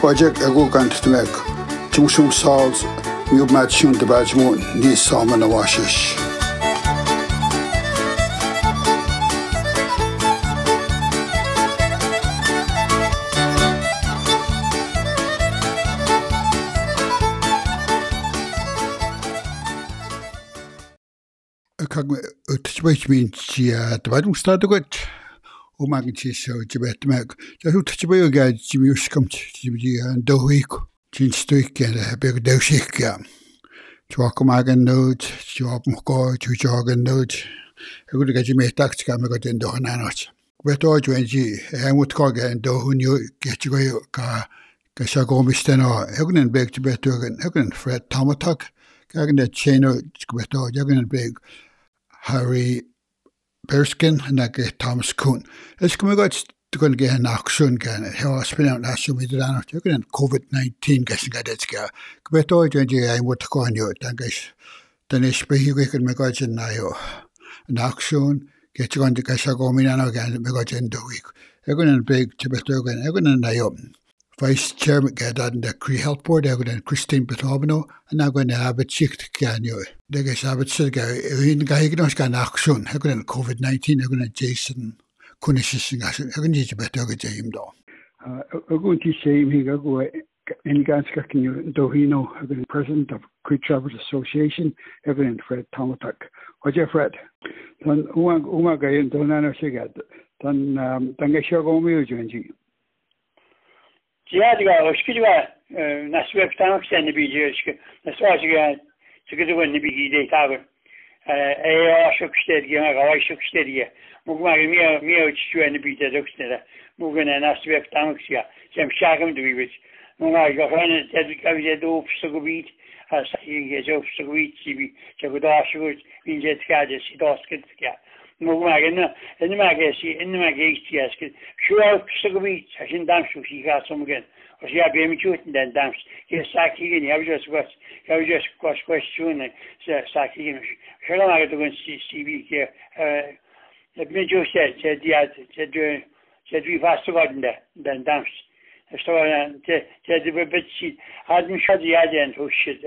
Project Agugan Tmek, Tungshung Sals, Myubmat Shun Debajmu, Ni Salman Awashish. как бы тичбайч минчи атвалуустаатугат умагин чисоо жибэтмэг тэсу тачбаё гэж жимиускамч жибдиан дохик чинстуйкэн бэг дэвшихкэ чуакмагэн нөөж чуапмхгой чужогэн нөөж эгүүл гэж мэтагч камэгэ дэн дохнааноч бэтож вэнжи хэмүтгэгэн дохун юу гэчгөө ка гэшагомистэнэ эгүнэн бэгч бэтүгэн эгүнэн фрэд таматак гагнэ чэнэ бэтож эгүнэн бэг Harry bearskin nage Thomas Kuhn. Es kommer godt kun gehen nach schön gerne. Her was bin und hast mit dran noch gegen COVID-19 gessen gadet ga. Gebet euch und ihr ein Wort kommen jo, danke ich. Dann ich bin hier gegen mir gut in najo. Nach schön geht schon die Kassa kommen an und mir gut in durch. Ich bin ein Big Tibet, ich bin ein najo. Vice Chairman gadan de Cree Health Board en Christine Betabano an agon abet sicht gan yo. De gas abet sig ga in ga ignos gan aksjon egon en COVID-19 egon en Jason kunishising egon ji bet egon jim do. Agun ti sé hi go en ganska kin dohino egon president of Cree Travelers Association en Fred Tomatak. Je Fred? Dan uma ga en donano sigad. Dan dan ga shogo. ziyadiga oshkidiga nasiba pitanga kisa nibiji ishki nasiba shiga chikidiga nibiji dey tabi eyo shu kishteriga nga gawai shu kishteriga mugma miya miya chichwa nibiji da kisnera mugna nasiba pitanga kisa sem shagam dubivich mugma gafana tedika vijedu psugubit sahiga jo psugubit chibi chakuda shu injet kaje sidoskit kaje Nogmagina, enmagesi, enmagesi eskin. Şu al kısıgıbi, sakin damsu, şikasım gen. O ya benim çöğütünden damsu. Ki saki gen, yapacağız koç, yapacağız koç, koç çöğüne, saki gen. Şöyle mağazı gün sibi ki, eh, ben çöğüse, çe diyat, çe diyat, çe diyat, çe diyat, çe diyat, çe diyat, çe diyat, çe diyat, çe diyat, çe diyat, çe diyat, çe diyat, çe diyat, çe diyat, çe diyat, çe Estaban dedi bu bitsi hadim şad yaden huşit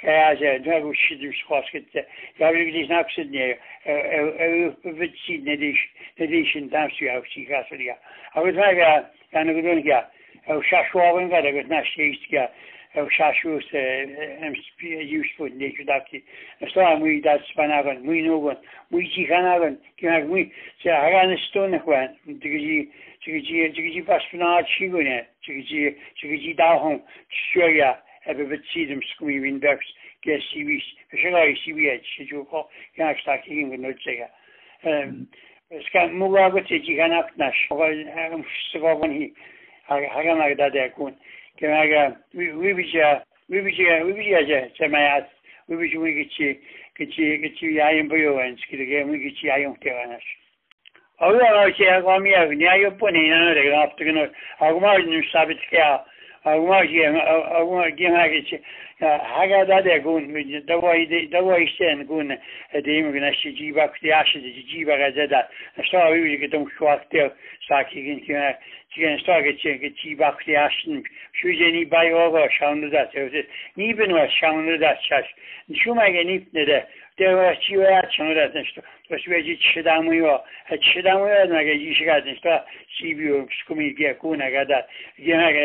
kayaze ne huşit bir spas gitti. Ya bir gidiş naksit ne ev bitsi ne diş ne dişin tamsı ya huşi kasır ya. Ama da ya yani gidon ya ev şaşuavın kadar gitna şey işte ya ev şaşu se hem useful ne judaki. Estaban mui dat spanagan mui nogan mui çikanagan kimak mui se hagan stone kwan digi 这个去这个去把苏南去过呢，这个去这个去大红学呀，还不不去什么公园运动，给 CV 是个 CV 去就好，像是他去用个那这个，嗯，是看木瓜不自己看那那是个那个是个问题，还还干那个大家管，跟那个为为不些为不些为不些这这么样，为不些我给去给去给去牙用不要问，给这个我给去牙用台湾那是。Avru araçı akvamiya niye yapın inanır ki yaptıkını akvama sabit ki akvama ki akvama ki hangi هەگادا دەگون دەوایشتێن گون دەیمگەشتی جیبە کوتیاش جیبە غەزەدا ئەشتاویگەتم خواستێ ساکیگن چگەنشتاگە چێنکە چی باقییاشتن شوژێنی بایوەوە شاونددا سێوزێت نی. بنوە شاونددا چاش شومەگە نیپ نەدە دەوەچی وە چەندداشتە بەشێجی چدامەوە هە چدامەوە نەگەجی شگاتنشتا چی بیوە پسکومی گەکوونەگەدا گەنەگە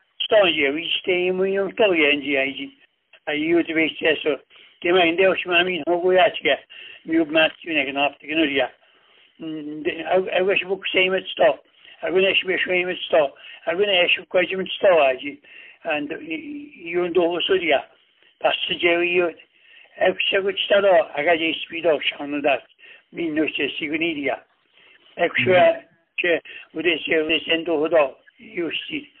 Tonge, 20 tem um Tonge, aí, aí o tive acesso, que me ainda os mamin hoguyaçka, mil matçüne naptık nuriya. Ağaç bu kısaymet sto. Ağın eş bir şeymet sto. Ağın eş bir kocum sto acı. And yundu husuriya. Pastı ceviyo. Ekse güçte do, ağaç ispido şanıda. Min nöçe siguniya. Ekse ke bu de sevlesen do hudo. Yustit.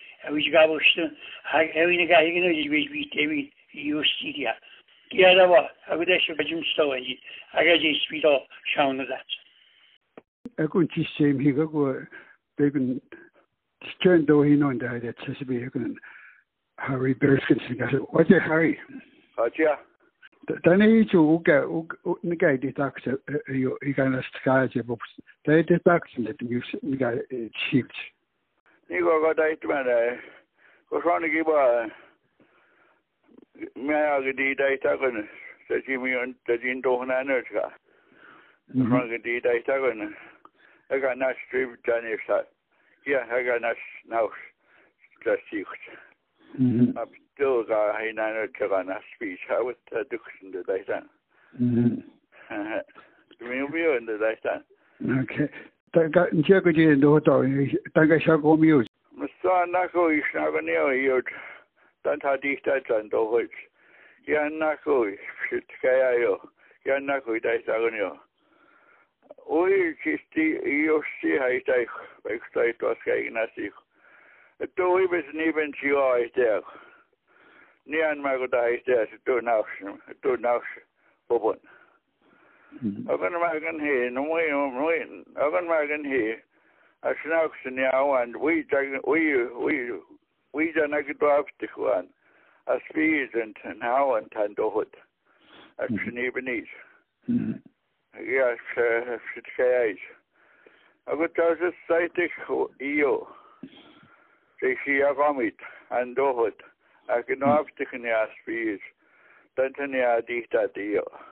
ba me aga dí dait agan sa tí mi an da dín dóhan energa ran go dí dait agan a ga na stri danir sa ja ha ga na ná sícht a do ga ha na te gan na spí ha a duchen de dait an mé bí an de dait an tí go dé dótá ga se go miú. Mustá nachó is na gan neíod dan tá díta an dóhuiid. Ian nachó si céo Ian nachó deit aganio. Uí chití íostí haiteich beagtáid was ga nasích. A dói bes níben tí áiteach. Ní an me go daiste dú 大概你这个 ntsiak 个 tsiihenduhutau 在 tagga-siak um 那个在杀个鸟。我以 naku išnaven iuh iut, tanta dihtatslantuhuts. Ja A go mé go a gan mí nas gan doit man ní éis nacht. Na go gihaid chana sétíúr a dó ab me dóda. Sega tuchtú mé a tead a ga an dó anút. A go thoví an no don tagan a se a mí ó bí nanút. A ma ma sí daime don anút. Kia mama si donanos. Kia me es jana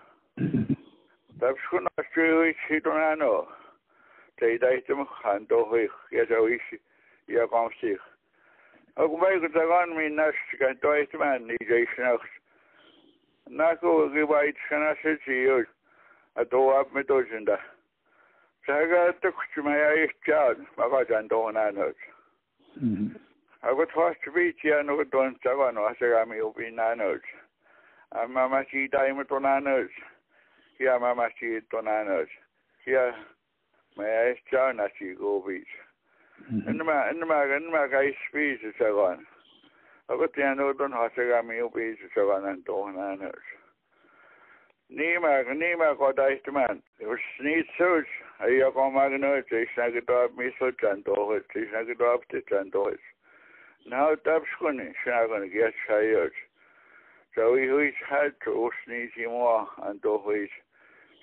Давшхун ачуй хидонано. Тэйдайтем хандохих яжавих ягамсих. Агмайг заган ми наш гантойтман нижэшнах. Нако гивайт шанасэчиёж. Атоап метожинда. Цагаат хүчмаяиччаан магажан доонанож. Агот фаст бичиан уг дон цагаан асагами убинанож. Аммамачи даймтонанож. Snag do mi so chan do te snag do te chan do. Now tapskuni snagon get shayot. So we who had to usni si mo an do which san agad do meid ge mósta im het ja se gom dí ga mu ja se se gom dí ga ha do mod wan seir éis na go dá mé sé tosní sim han dóéis ja éis na go dáfta mí a ga a bit steit tá dó méid ki am so a ga ge mus komi se danos as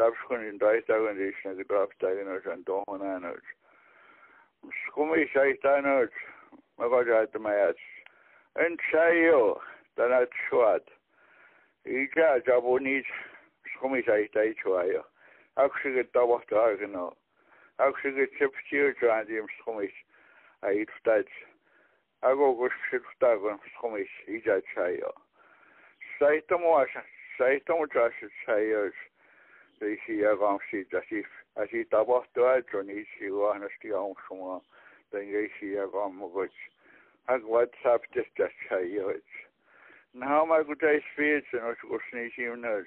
დაბშხუნინ დაისტაგენ ისნე გრაფტაგენოჩ ან დოჰონანოჩ სკუმი შაიტანოჩ მაგაჯატ მაიაც ენ ჩაიო დანაც შვად იჯა ჯაბონის სკუმი შაიტაიჩოაიო აქშიგე დავახტაგენო აქშიგე შეფჩიო ჯანდიმ სკუმის აი თვდაც აგოგოშ შეფტაგონ სკუმის იჯა ჩაიო. საიტომოაშ საიტომოჩაშ ჩაიოშ Ik zie je als je het hebt over het geval, dan zie je je als je het hebt over het geval. En hoe je het hebt over het geval, dan zie je je als je het hebt over het geval,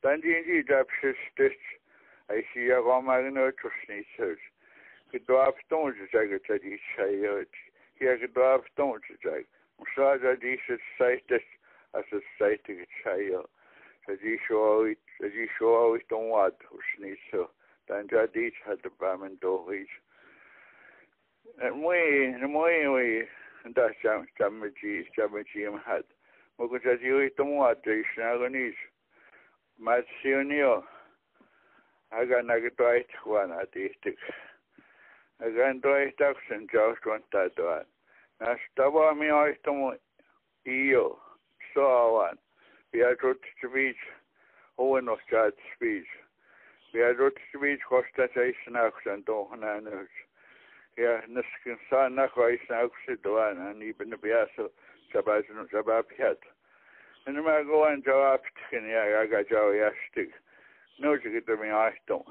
dan zie je je als je het hebt over het geval, dan zie je als je het hebt over het geval, dan zie je je je het je het. Dan ja di had y bam yn dohyd. Mwy, mwy, mwy, da jam jam ji jam ji am had. Mo ko ja ji o'i dôn wad eis na gynnydd. Mae sionio. Aga nagdwaith chwan a dichtig. Aga yn dwaith ag sy'n jaws dwi'n ta dwan. Na stawa mi oes tom io. So awan. Fi a drwt sbyd. Owen os jad sbyd. Fi a drwt sbyd costa teis na ag sy'n dohna nys. Ja, nysgyn sa na chwaith na ag sy'n dwan. A ni byn y biaso sabaz nhw sababiad. Yn yma gowan jawab tchyn ia ag a jaw iastig. No gyda mi aethom.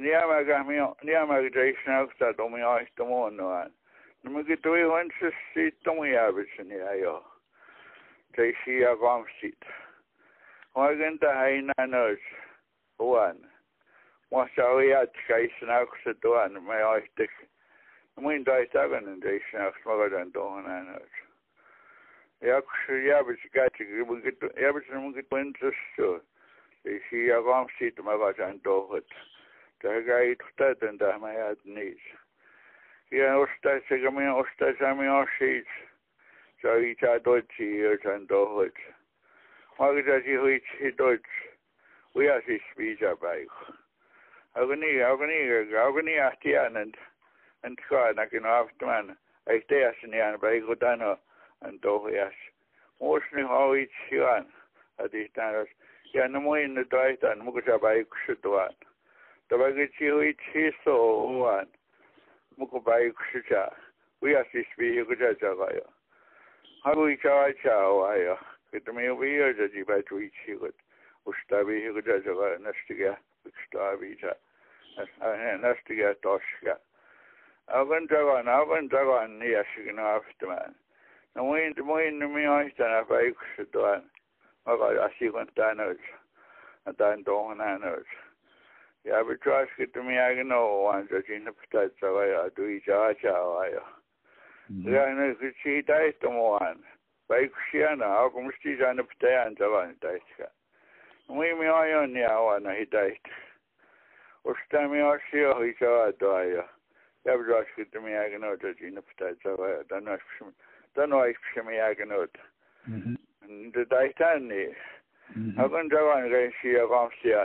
Ni am ag mi ni am ag dreis nawsta do mi aethom o'n no an. Na mi gyda i hwn sy'n sydd dom Teixi Avamsit. Morgen da Hainanos, Juan. Mosawiat Kaisnauk Setuan, me oistik. Mun toistagan in Deisnauks Mogadan Tohananos. Jaks Jabis Gatik, Jabis Mugit Pinsastu. Teixi Avamsit Mogadan Tohat. Tagai Tuhtatan Dahmayat Nis. Ja, ostaisagamia, ostaisamia, ostaisamia, mi osta sa mi o si. So i ta do ti o an dohut. Ma ga ji hui ti do. We are si speech a bai. Agni agni agni ati an and ka na kin afterman. Ai te asin an bai go dano an dohut. Mosni hoi ti an. Adi tanas. ya na mo in na dai tan mo ko sa bai ku shi duan da ba ge chi hui chi so wan mo ko bai ku shi cha we are yo ko cha cha ga yo ha hui cha cha wa yo ke to me wi yo ja ji bai tu chi ko u sta bi yo ko cha cha ga na sti ga ku sta bi cha na sti ga to shi ga agan ta ga na agan ta ga ni ya shi na mi ai ta na ya ne ki chi dai to mo an kushiana a ko musti jan pta ya chawa dai ka mui mi ayo ni awa na hi dai o sta mi o si o ಇದಕ್ಕೆ ಹಿದಾಯಿತು ಮೋಹನ್ ಪರೀಕ್ಷೆಯನ ಹಾಗೂ ಮುಷ್ಟಿ ಜನ ಪಿತಾಯ ಅಂತವ ಹಿದಾಯಿತ ಮುಯಿ ಮೇವಯೋನ್ಯ ಅವನ ಹಿದಾಯಿತ ಉಷ್ಟ ಮೇವಶ್ಯ ಹಿಸವಾದ ಆಯ ಯಾವ್ದಾಶ್ಕಿತ ಮೇಯಾಗನೋಟ ಜಿನ ಪಿತಾಯ್ತವ ಧನುಷ್ ಧನುಷ್ ಮೇಯಾಗನೋಟ ಹಿದಾಯ್ತಾನೆ ಹಾಗೊಂದು ಜವಾನ್ ಗೈಸಿಯ ಕಾಂಸ್ತಿಯ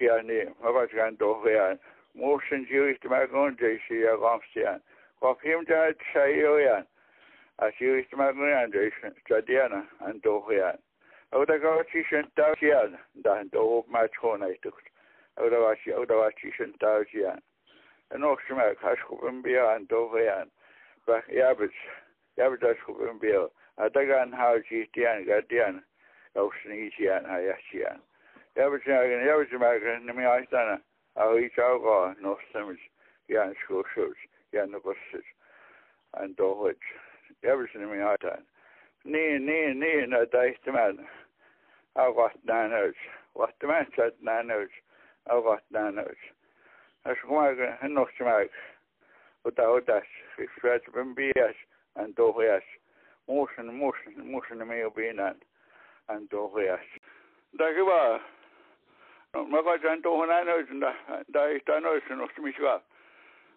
ಕಿಯಾನಿ ಮಗಸ್ಗಾನ್ ದೋಹಯಾನ್ ಮೂರ್ಸನ್ ಜೀವಿತ ಮ್ಯಾಗೋನ್ ಜೈಸಿಯ ಕಾಂಸ್ತಿಯಾನ್ Parfümte Chayoyan, Asirismaruyan, Chadiana, Antohian. Oder Gauchischen Tausian, da Antohop Machona ist es. Oder was oder was zwischen Tausian. Noch schmeck, hast du im Bier Antohian. Bach Jabitz, Jabitz hast du im Bier. Adagan Hausistian, Gadian, Gauchsnisian, Hayasian. Jabitz Magen, Jabitz Magen, nimm ich dann. Aber ich auch noch ziemlich gern Schuhschutz. universities en door which everything in mijn tijd. Nee, nee, nee, nou, naar deze man. Hij was naar huis. Wat de mens uit naar huis. Hij was naar huis. Hij is gemaakt en nog gemaakt. Wat hij ook dat. Ik weet op een bias en door jas. Moesten, moesten, moesten mee een nou, Maar wat zijn toch naar huis daar is daar nooit.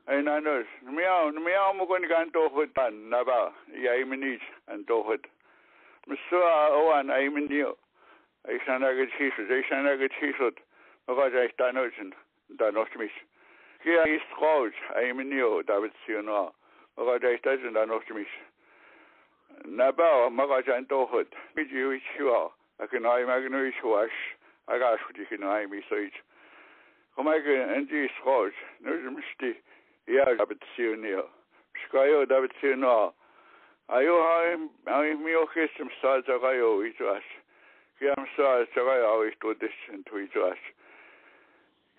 en anders. Miau, miau mo kon kan to hot pan na ba. Ya imnis an to hot. Mso oan ai min dio. Ai sana ge chisu, ai sana ge chisu. Ma va ja ich da nutzen. Da noch mich. Hier ist raus, ai min dio, da wird sie no. Ma va ja ich da sind da noch mich. Na ba, ma va ja to hot. Mit ju ich hua. Akin ai magnu ich huash. Aga schuti kin ai mi so ich. Komm ich in die Straße, nur im יהיה בציוניה. שקאיו דא בציוניה. היו האימיו חיסם סעד זרעיו איזרס. גם סעד זרעיו איזרודסן du איזרס.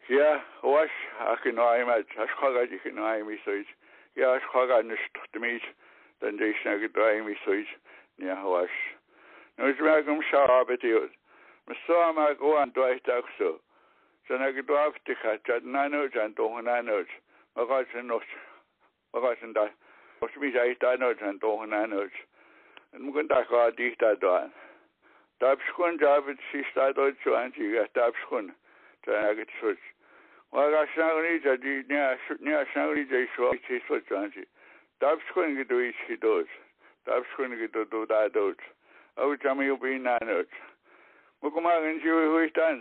Ja, was ach ich in einem als Schorra dich in einem ist es. Ja, Schorra nicht damit, dann dich nach so ist es. Ja, was. Nu ist mir gum schau bitte. Mir so mal go an durch doch so. Sondern gedorft dich hat, dann nur dann doch nein reisnud, reisnud, kus mis ei teinud, on toon näinud. Mõnda taga tihta toon. Tapskun saab siis ta toitsu andsi, ja tapskun, ta nägid suts. Aga nagu nii, ta nii, nagu nii, ta ei suva, siis suts andsi. Tapskun kidu iski toos, tapskun kidu tuda toos. Aga saame juba hinna nüüd. Ma kui ma olen siia huvitav,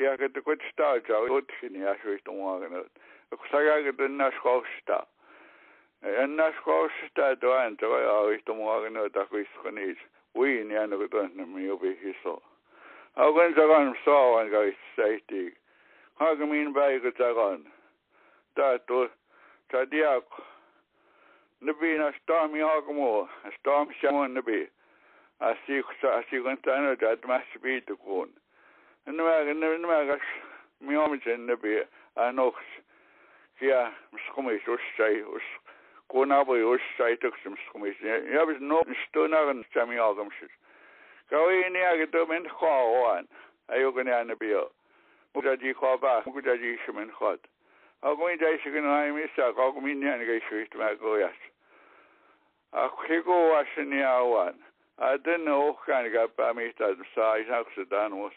iakata kut staaja utsini asuistumaagna sagaagat annaasqausta annaasqausta tuanta asuistumaagna takuisqaniis uini anugutanna miubihiso augan sagan soawan kaissaihtiig haagamin baigu sagan taatu tadiaq nabina staami haagmo staam shamu nabi asiq asiqan tanu tatmasbiitukuun ნმაგ მიომიჩენები ანოქს я მსხმის უშაი უშ გონაბი უშაი თქს მსხმის я без но что наган чами алгамში გავინე აგდომენ ხოან აიოგნე ანებიო მუჯაჯი ხობა მუჯაჯი შმენ ხოთ აგოი დაიშგენ აიმისა გაგმინიან გეშვით მაგოიას ახიგო ვაშნიავან ადენ ოხან გაპამიტად საისახს დანოს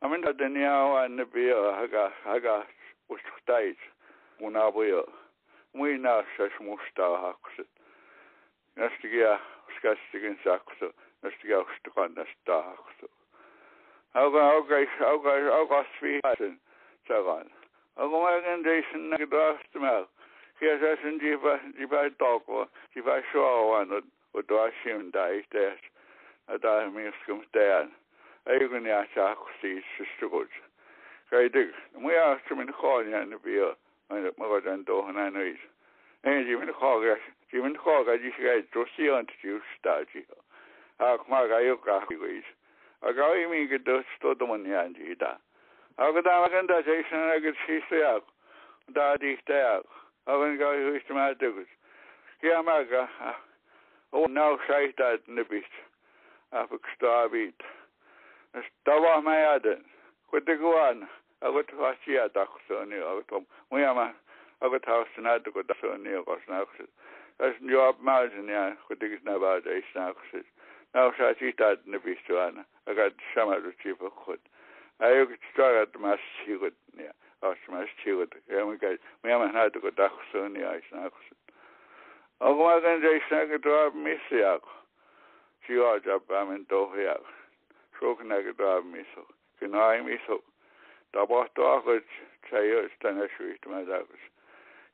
Aminda tenía en pia haga haga ustais una buyo muy nas es musta hakus. Nastigia skastigin sakus nastigia ustukan nasta hakus. Auga auga auga auga svihasen sagan. Auga magen deisen nagdrastmel. Hier sassen die die bei Dogo, die bei Schauern und und mu ya min khol ya ne bi ana ma ga dan do na no is en ji min khol ga ji min khol ga ji ga do si an ti sta ji a ma ga yo ka hi is a ga i mi ge do sto do man ya ji da a ga da ma ga da je shan ga si se ya da di sta ya a ga ga hu is ma gus ya ma ga o now sai da ne bi a fu sta bit Mai aden. Kwete guan. Agot hasi ada kusoni agot mu yama agot hausna to ko dasoni ko snakus. As job mazin ya kwete gis na ba da snakus. Na sa si ta ne bistuana. Agat sama ru chi ko khod. Ayo ki stara to mas chi ko ya. As mas chi ko. Ya mu ka mu yama na. Ogma gan jai snakus to misi ya. Chi wa jab amen sognagedram iso gnaim iso da botochus chayus tanashuis tmadakus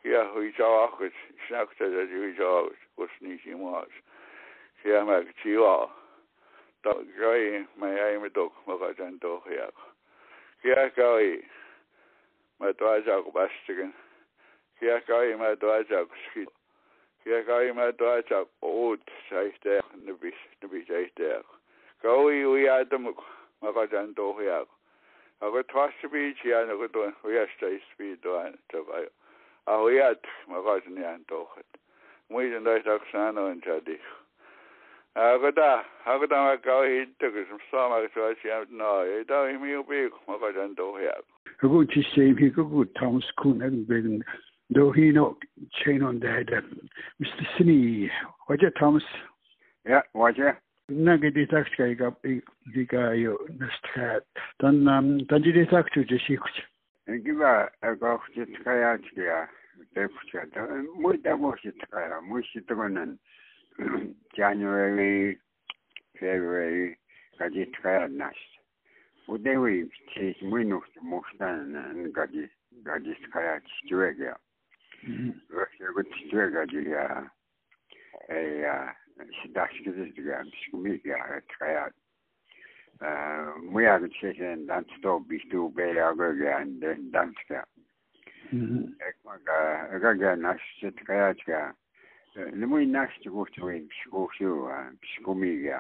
ya schwicht mal da huijakus usniji mas ya mag chiwa da gai mai ai me dok magajan dok ya ya gai to dwajak bastigen. Ya gai ma dwajak skit ya gai der ne od ne nubis nubis der. Gaat dan toch ja. Ja, ga je. Maar het was ook bastigen. Ja, ga je maar het was ook schiet. Ja, ga je maar het was ook oud, zei het. De bis, de bis, zei het. Go, we had them makajan dohiak ako twasbi chian ako don huyasta isbi doan tabay ahuyat makajan yan dohat muijan dai taksano en jadi ako da ako da makaw hitta kusum sama kuswa chian no e da imi ubi makajan dohiak ako ti save ko Thomas Kuhn and Begen do he no chain on that Mr. Sini waja Thomas ja waja naga desakchka iga iga yo nasthat tan nam tanji desakchu je shikuch giba gakchi tkaya chya depucha da muy da mochi tkaya mochi tgonan january february gaji tkaya nas udewi chi muy no mochtan an gaji gaji tkaya chwega Russia gut chwega ya eh сидагчгизэжтэгэ амсгумиг яагатраа муягчсэн данцтоо бихтүү бэяагагаан дэн данцка экмага агага нашчэт каячга лимуй нашчгуучвэн псгуучуа псгумига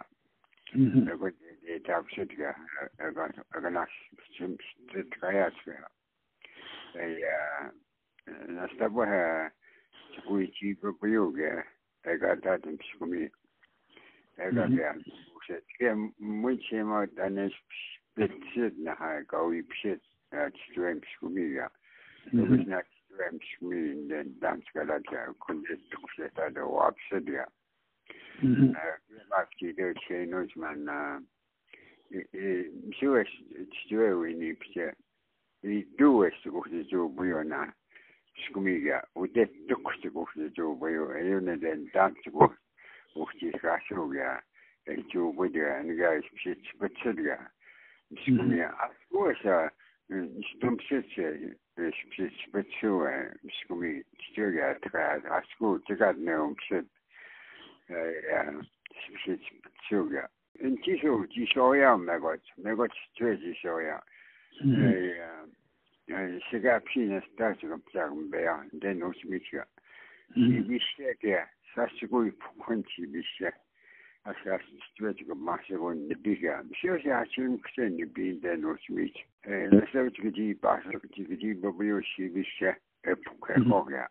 эгот дэйтавчэтга ага аганаш псчэмтэт каячга э настабоха чгуичи бэбюгэ эгалдаад имшгүй эгалдаад үсэт гэм мөнхимөө данэс битсэд нахаа гови бишэт ачтуэм бишгүй я үснак ачтуэм бишгүй нэн дамсгалаад күндэс үсэтад уапсэд я э, махти дэчэй нууч мана э, э, мшүүэс ачтуэвэний бишэ и дуэс үхэ зүү буюна шкумига удеттук чигухи жообаю аюнаден данчгу ухти хашруга элчуубыдга анга ишпшич бэтсэлга шкумия аскуаша стумшиче ишпшич бэтсуа шкуми чичога атга аску чигад неумшит ишпшич бэтсуга энтишо тишоя мэгоч мэгоч чичоя э сега псина стасика псагм беа ден осмича ибище ке сасико и пукончи ибище ашас стветика масико не бига все же ачим ктен не би ден осмич лесевичка ди басрак ди ди бобио шибище э пуке хога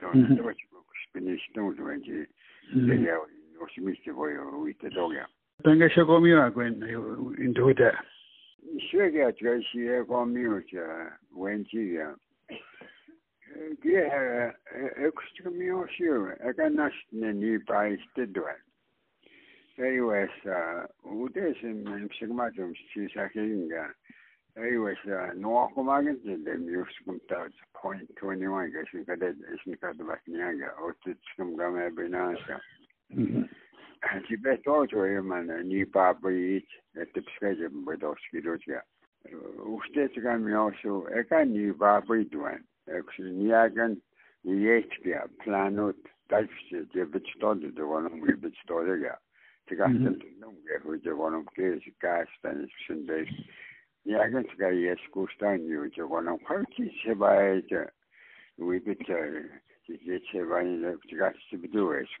сон стветика спинишно узвенчи дея осмичте вой уйте дога Tanga shagomi agwen induda. 学个这些方面这问题呀，呃，这呃呃，这个描述，呃，个那是那你把这段，所以我是，我这是们什么 тебе тоже именно не побыть, это пскажем бедовский друзья. Уштецка мёсу, эка не побыдван, эксиньяган ечпя, планут, дальше тебе что-то доволен, либо что-то я. Тебя сентенум, я хоть доволен, кейс, кастан, сендеш. Яган тебя есть кустанью, доволен, хоть себя это, выбить, тебе тебя не тебя себе дуешь.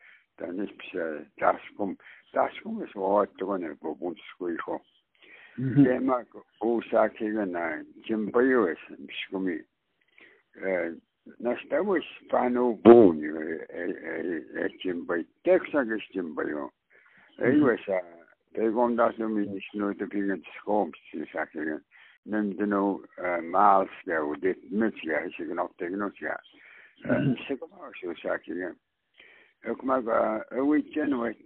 ten ispisä taskum, taskumissa voittavana puhunskuiho. Tämä uusakikin näin, kimpajuus, miskumi. Näistä voisi panu puhuni, kimpai, teksakin kimpaju. Ei voi saa, teikontaisi minnes noita pikin skoomstisakikin. Nämden maalskia, dit mytsiä, isikin optekin otsia. Sekin on uusakikin. Skin the bot ga e ko sa ke ji check one and you popon square at the sky I got to take that how it's absorbed to the new steel ga dan is daskum daskum is wat gone go bun skuiho ke ma o sa ke na jimbayo is skumi na stamos pano bun e jimbay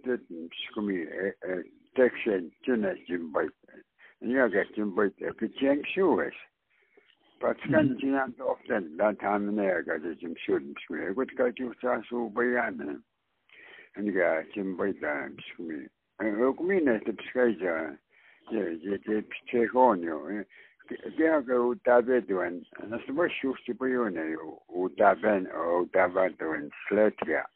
teksa ge jimbayo e wesa te gon das no mi no te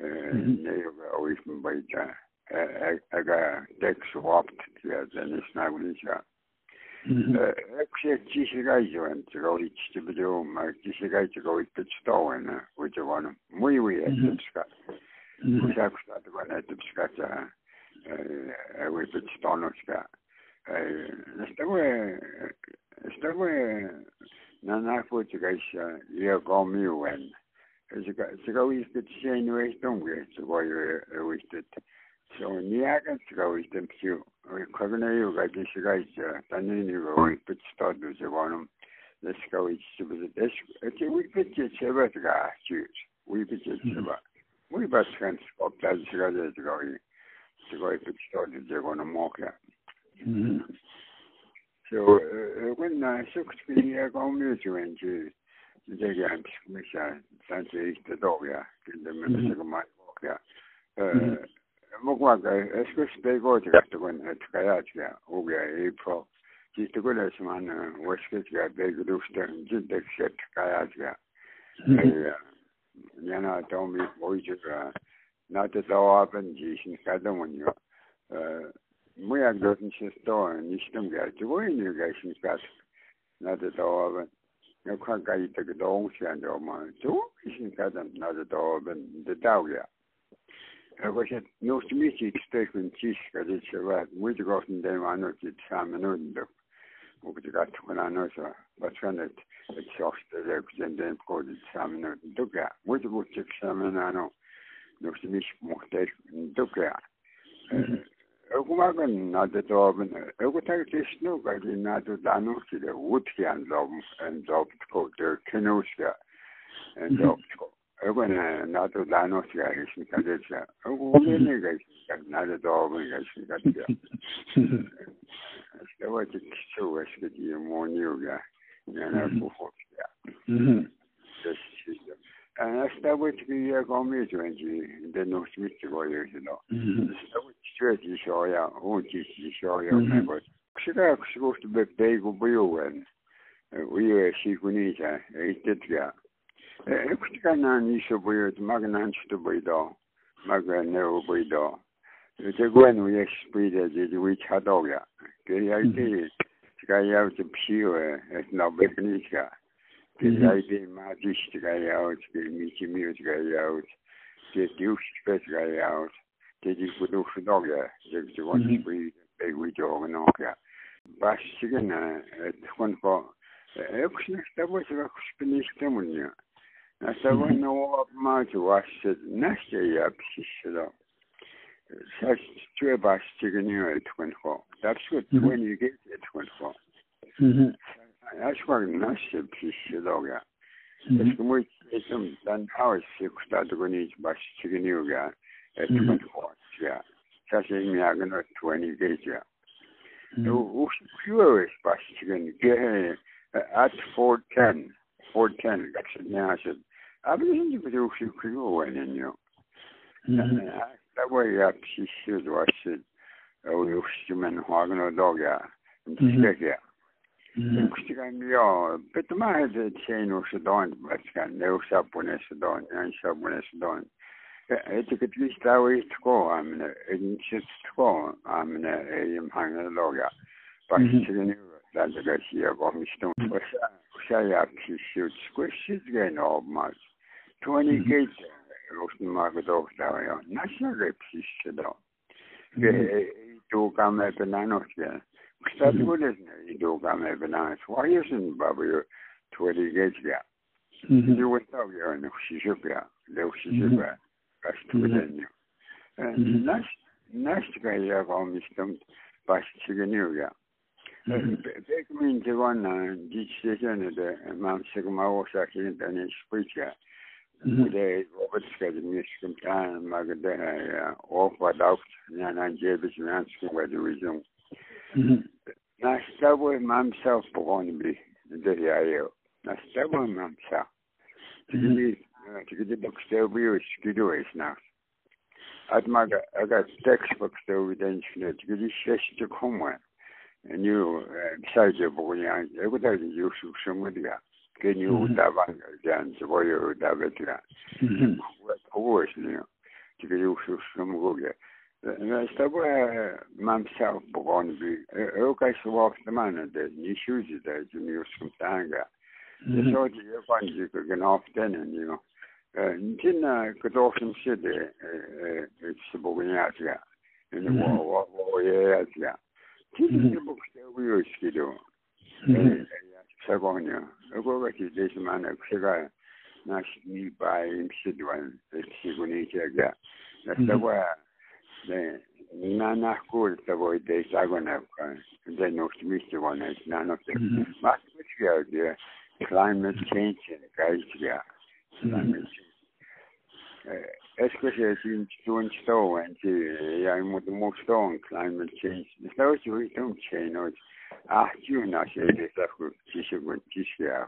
and mm-hmm. uitgebreid aga tekst vaatab ja sellest nagu lisa. Eks see sisekaitse on, see kauditsi tuleb jõuama, sisekaitse kauditab seda hoone, kui see on mõju ja tõtska. kui saaks saada panna tõtska, see võib-olla seda annaks ka. Seda kui, seda kui, no nagu see. 제가 오실 때 시행이 왜 했던 게 제가 왜 오실 때 소니아가 제가 오실 때 피우 과거네요 가지 시가 있어 단년이가 오늘 붙이다도 제가는 내가 오실 때 무슨 대시 이제 우리 빛이 제가가 주 우리 빛이 제가 우리 바스간 없다 제가 제가 오늘 제가 붙이다도 제가는 먹야 음 So, when I shook to be a community when you 이제 양 미샤 산제 이때도야. 근데 무슨 말 뭐야. 어 뭐가 에스페시 배고 제가 그건 해야 돼요? 오게 에이프로. 지트고라스만 워스케지가 배그루스던 진덱셋 가야 돼요 yana tomi oiji ka nata tawa pan ji shin kada mun yo mu ya do shin sto ni shtum ga ji wo ni ga shin ka nata tawa pan apen ya kwa ga i te do si an do ma tu sin kada na te tau apen de tau ya e ko se no sti mi ti ste kun ti de se va mo te go de ma no ti sa me no ndo mo ke ga tu na no sa ba tsanet et soft de ku den den ko de sa me no ndo ga mo te egumaka ninato tsoben ekutakitisno kali nato tanoxile wuthian lom endoptko de kenosia endoptko ekona nato tanoxia hisni kadetsia ekubene kaisika nato tsoben kaisika tsia stewa tikiso kaskiti moniuga yana kufokia ana stewa tikiya komi twenji de noxmitsi koyo sino stewa 쇠지셔야 오지지셔야 내고 그시가 그시고스 백대고 보여원 우리의 시군이자 이때트야 에 그치가 난 이쇼 보여 막난 치도 보이도 막내 보이도 제고엔 우리 스피드 제지 우리 차도야 그야이티 제가 야우지 피요에 나 백니까 그야이티 마지시가 야우지 미치미오지가 야우지 제 뉴스페스가 야우지 тэдийг бүнүүхнөгөө яг зөвөн би эгүйдөөгнөөгээ башигэн тхонко экшнэх тавсга хүспэнийхтэмүнья насавэноо маач вашэд нэхээ япсисэло сас чвэ башигэнийо тхонко давшгүй тхонийг тхонко ашваг нэхээ псисэлогээ Эсвэл мой эсэм дан хаус сикстад гониж башигэнийогээ shiloga. Eskumu isum dan hours sikusta duguni bash chiginiuga at twenty four. Yeah. Sashi miagano twenty days. Yeah. Ushua is bash chigin get at four ten. Four ten. That's it now. I said, I believe you could do you could go in and you. That way up she should was it. Oh, you human hogano dog. Yeah. Yeah. Kustigan ja, bitte mal de cheno Sudan, was kan no sapone Sudan, en sapone Sudan. Het ik het liefst daar is sko, amne, en shit sko, amne, em hangen loga. Pas chigen etiketlistawi tkoamne, edinçistko amne eyim hangeloga. Başçılığını mhm. lazıga siye komisyon koşa mhm. koşa yakşı şu çıkışsız gene olmaz. Tony mhm. Gates Rusnumak doktora ya. Nasıl repsişti do? Ve doğgam ebilen olsun. Kısat bulun doğgam ebilen. Vayısın babıyor. Tony Gates ya. Yuvasav ya. Nuksizip ya. Nuksizip ya. Went out here and Shishupia, Leo Shishupia, that's two then. And next, next guy ya on this dump, Bash Chiganuga. Mm-hmm. Beekmin Tivana, Ditchstation, the Mount Sigma Sakin, Danish preacher. Det overskridt miskum tan magda ofa daukt na na jebis nansku wadirizum. Na stabo mamsa pogoni det jag är. Na stabo mamsa. Tigi tigi bokstav bio skido is na. Att maga aga textbook stov den skne tigi shesh komma. Nu sajje pogoni jag vet att ju så som det ke ni uta banga jan se voy uta betra ko es ni ti ke yo su som goge na sta bo mam sa bon bi e mm-hmm. ka su wa sta man de ni shuji de ju ni su tanga de so ji e fan ji ke gen off den ni no Ntin na kadofim shi de se bo ya ya ni wo wo ye ya ya ti ni bo ke wi yo skido Sagonia. Ogogati Desmana Xiga Nashni by Sidwan, the Sigunichaga.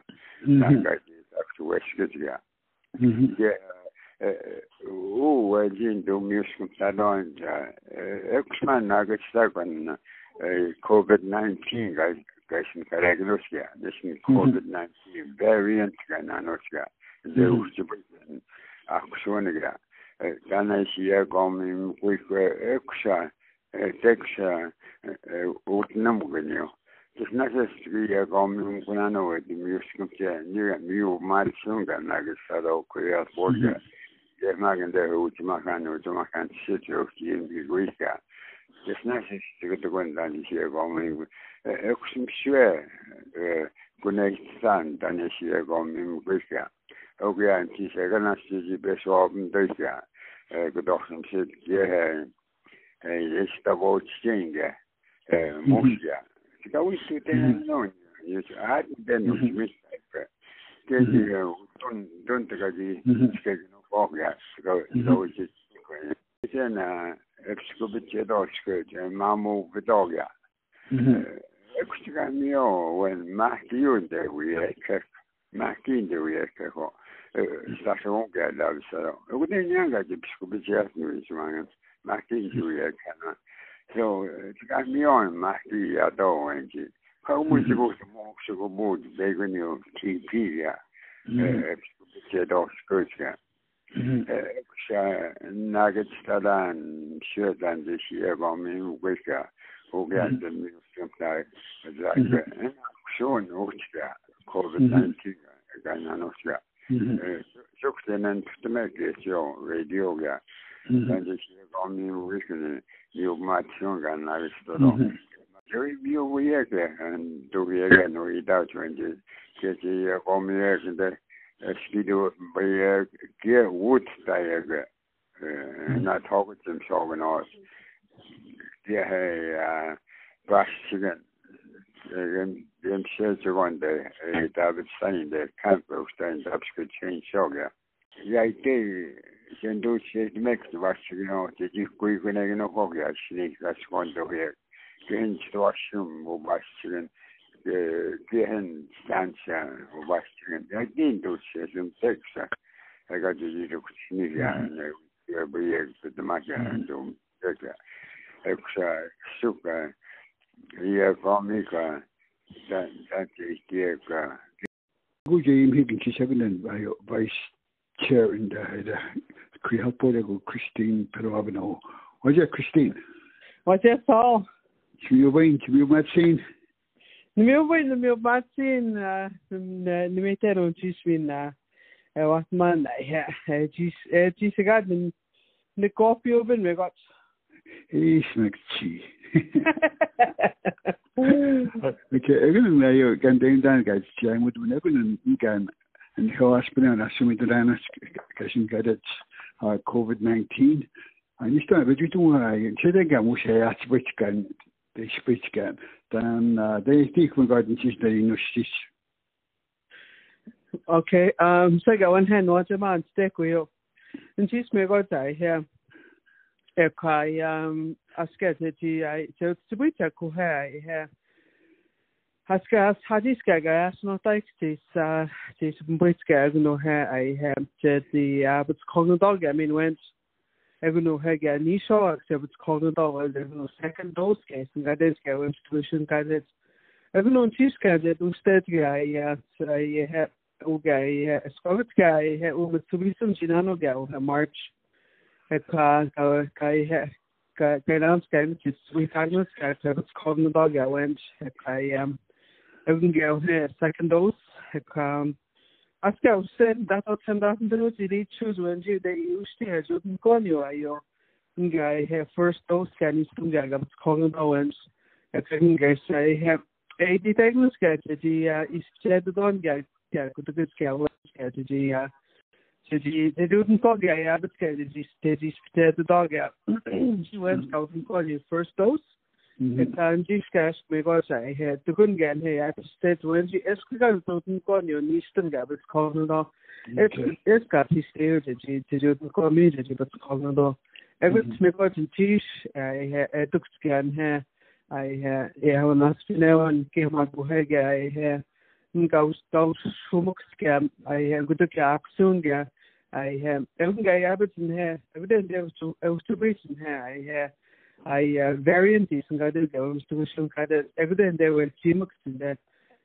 That's the way the Nana Cool Savoy de Sagona, the North Mister one is none of them. But which the climate change and guys, yeah. Climate change. Especially since doing stone Zeus mm -hmm. Αξόνιγρα. Τανασία κόμι που είχε έξα, τέξα, ούτε να μου γεννιώ. Και να σας πει ακόμη μου που να νόε τη μειώσκω και νίγα μειώ μάλισον κανάγες θα δω κρύα πόλια. Και μάγεν δε ούτε μαχάνε ούτε μαχάνε τις έτσι όχι είναι γουίχα. Και να σας πει το κοντανisia ακόμη μου. Έχω συμψουέ κουνέχει σαν τανisia ακόμη μου γουίχα. Ogian kise gana sisi besoben döşe. Gıdoksum silkiye e, e, esta voçinge. Muşya. Mhm. Tika uysu tenen mhm. non. Hadi denus mhm. mislekpe. Kesi e, dun dun tika di skegin ufogya. Tika uysu sikwe. Sen epsiku bitche doşku. Mamu gıdogya. Ekustiga miyo. Mahki yun de uyekek. Mahki yun de uyekek o. Het is er dan als je best wel op een dag ja. Gedacht soms zit je is dat wat zingen. Mocht ja. Kau itu tenang ni, ada dan mesti apa. Jadi don don terjadi sekarang no fog ya. Kau kau itu. Sen eksko betjedo skut mamu bedaga. Eksko mio wen mahki unde vi ek mahki unde vi ek ko. Station ga da så. Och det nyanga det eksko betjedo nu så många mahki unde vi ek kana. So, tika mion mahti ya do wenji. Ka umu sigo sa mo sigo mo de gani o TP 쇼크테는 투트맥 계시오 라디오가 단지 시간이 우리는 요마티온 간나리스도로 저희 비오고에 한 도리에가 노이다 전제 제시 고미에데 스피디오 바이에 게 우트다에가 나 타고 좀 쇼그노스 예 바시간 wiem, wiem przyjaciół Wondę, Dawid Steinberg, Campbell Steinberg, Święcin Sioga. Ja i ty, sen do sieć mektu właściwie, no, te dziękuję, że nie mogę, a śnieg za skąd pięć roślin właściwie, pięć stancja właściwie, jak dzień do siedzę teksta, jak to dziś śniega, jakby jak to magia do tego, jak szuka, ia komika dan dan te tieka Guje im higgin ki sagnen vice chair in the the Cree Health Board go Christine Perovino. Was it Christine? Was it Paul? Chmi wain, chmi matsin. Ni mi wain ni mi matsin ni mi tero jiswin na e wat man ja jis jis gad ni ni kopi oben me got. Is mek chi. Okay, even na yo kan den dan ga chi ai mut ne kun kan en hoaspene na sumi de dana kashin gadet COVID-19. Ani sta be tu ha che de ga mu she ya chi kan de spitsken dan de stiek van garden is de inustis Okay, um, so ga wan hen wat man stek wi. En tis me go dai he. ekhaya askethethi hayi sibuyithi kuhe ihe haskas hadiskaga asnotaiktis tis mbritska agnuhe ihe tedi abits dog i mean went agnuhe ga nisho aktabits kognodolga no second dose case ngadeska institution kadet agnu tiska det ustetga ya ihe uga ihe skogtga ihe uga subisum jinanoga uga march. He ka ka ka he ka ka ans ga just we tagnos ga it's called the dog ga went ka um even ga he second dose he ka Aska sen dat at sen dat den ut i choose when you they used to has ut kon yo ayo nga he first dose ga ni stum ga ga called the went he ka ga say he e di tegnos ga di is ched don ga go a good scale strategy de doden tog ja beske de dag she went mm-hmm. out and call you first dose. Mm-hmm. An diske me go he gen he ste wen es doden kon jo nisten ga bet ko da es gat hi ste te doden ko mi bet ko da Ever me go tiis du gan he e ha nas an ke ma go hege he gaus gaus sumukske ai go ke aún ge ai e ga abertin he evident eustubrisin he ai he ai variantis an ga ga ka evident de wel timuksin de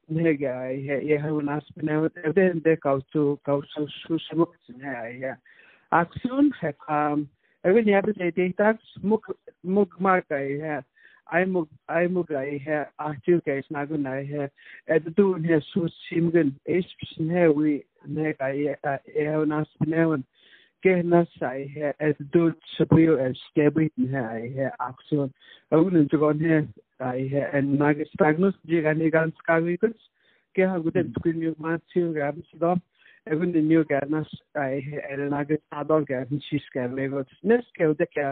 nege ai he e ha an aspen evident de ga ga sumuksin he ai he aún he evident abert e dé mug mark ai he aimmuga ihe aúgéis na gon ihe dún he sú simgan éissin hehui ne é nas newan ge nas ihe dú आइमुगाई है आचिव का इसना को नाय है ऐसे तो उन्हें सूच सिमगन इस स्नेह वे ने का ये ये ना स्नेह के ना साई है ऐसे तो सबियो एस स्टेबिट ने आई है एक्शन और उन जो ने आई है एंड ना के स्टैग्नस जी का ने गांस का भी कुछ के हम गुटे स्क्रीन में मार छियो ग्राम सदा एवं न्यू का ना आई है एंड ना के सादा का भी शीश का लेगो नेस के उधर क्या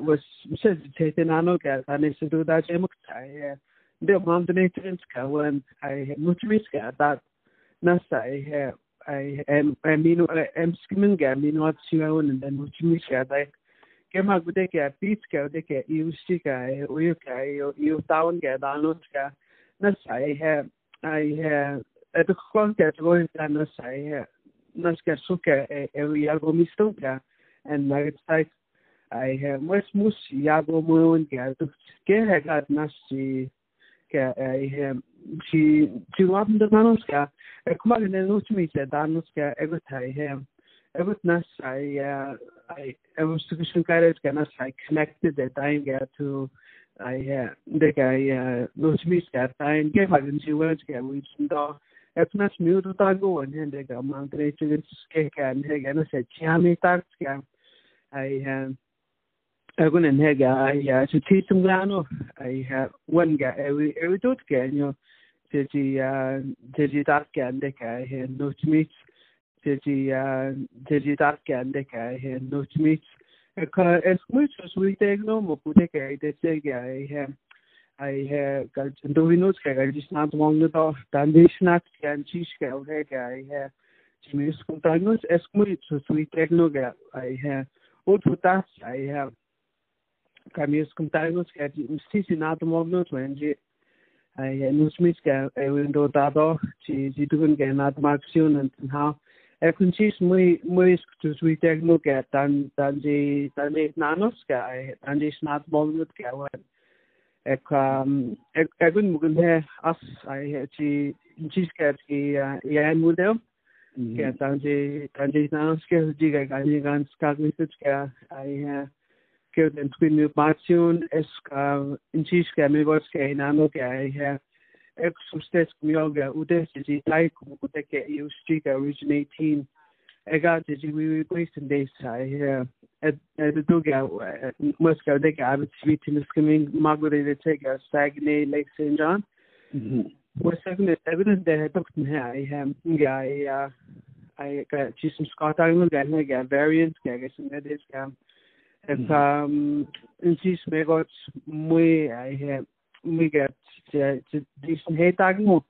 was se te ano ga an se do da je ai de man donations ka wen ai mutumis ga dat nas ai ha ai em em em skimin ga min wat si an den mutumis ga dai kema gude ke pich ke de ke yushi ka e uyu ka e yu taun ke danut ka na sai he ai he e de kon ke go ka na sai he na ke su ke e kémhagudéke píckeudéke iúsíke uke iú tanke dáúske na saihe aihe konke gointe na saihe naske suke eu iago mistunke en naget sait aihe mues mus iago muunke kehe gat nasi ke aihe si si wapende manuske kumagene nutmite danuske egotaihe Evernas I uh, I I was to Sunkaret Ganas I connected that time get to I uh the guy uh those me that time gave I didn't see words get we do Evernas mu to tago and then they got mountain to skate and he gonna say chami tax I um Egun en hega I so tí som grano I have one guy every every dot gan you did you uh did you that gan de I had digitál, digitál kendekeihin, úgyhogy ez muchos újték nomo pudekei de cégeihin. Aihe dovinus ke gaji snat mongno to tandish nat kan chish ke ore ke aihe chimis kontagnus es mucho suitek no ke aihe utfutas aihe caminhos comunitários que é ensinado mogno twenji ai nusmis que é o endotado de de tudo que é nada maxio nantin ha Equities muy, muy exclusivamente look at tan, tan de, tan de nanos que hay, tan de snap bollywood que hay. Ek, um, ek, ek un mugun he as ai he chi chis ke ki ya mu deo. Ke tan de, tan de nanos que ji ga ga ni gan ska ni such ke ai he ke den twin new passion es ka in chis ke me vos ke nano ke ai he ek sustes mioga ude ji tai ku ku te ke u street originating ega ji we replace in days ai duga muska de ga abit in skimming magore de take a stagne lake st john. Was second evident de dokten her i ham ga i i chi some scott angle ga na ga variant ga ga some edit ga et um in chi me got muy i have még hétágunk,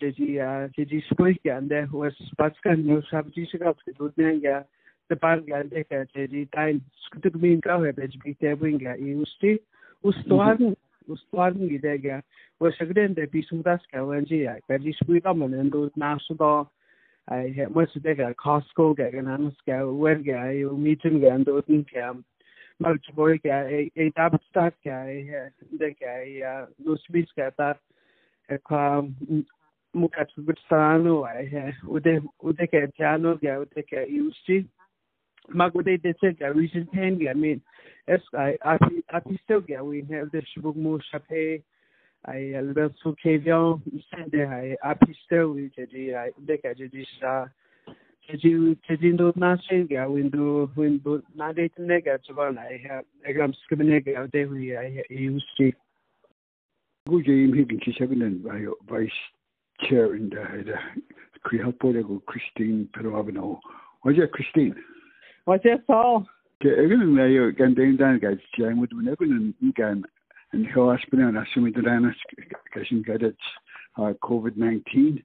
Cici Spulikian, de was Patskan, you have Jisha, Dudnanga, the Pargan, Deca, Cici, Time, Skutubin Kawe, Bejbita Winga, Iusti, Ustuan, Ustuan Gidega, was again the Pisumdaska, Wangia, Kajish Widaman, and Dud Nasudo, I had much Deca, Costco, Gaganaska, Werga, you meet him, and Dudin Camp. Ga endo tin kam mal chboy ga e tab start ga he de ga i no spis ga ta ka mukat gutstano ai he ude ude ke piano ga ude ke usti magode de se ga recent hand ga min es ai api api still ga we have the shibug mo chape ai albert so kevion de ai api still we je ji ai de ka je ji sa je ji je ji ndo na se ga windu windu ne ga na ai ha exam skimne ga de we ai use ji Goed, je higgin ki seven by vice chair in Cri help go Christine Perovino. Was it Christine? Wat is Paul? Egun na yo gan dein dan ga jang with when egun en gan en ho aspen an asumi dan kashin gadet COVID 19.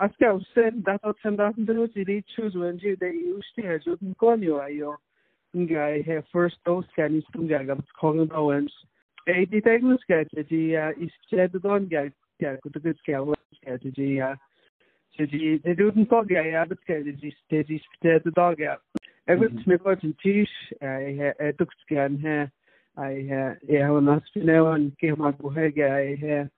as go sin dat ten thousand minutes i choose when you they used to have you go you ayo nga he first dose scan is ga called the wens e di tegnos ga ji is ched don ga ga ku to good scale ga ji ji they didn't talk ga ya but ga ji ji spte the dog out Agus mé go an tíis ducht gan he é ha an aspin an ge mar gohéige he gaúmach scam go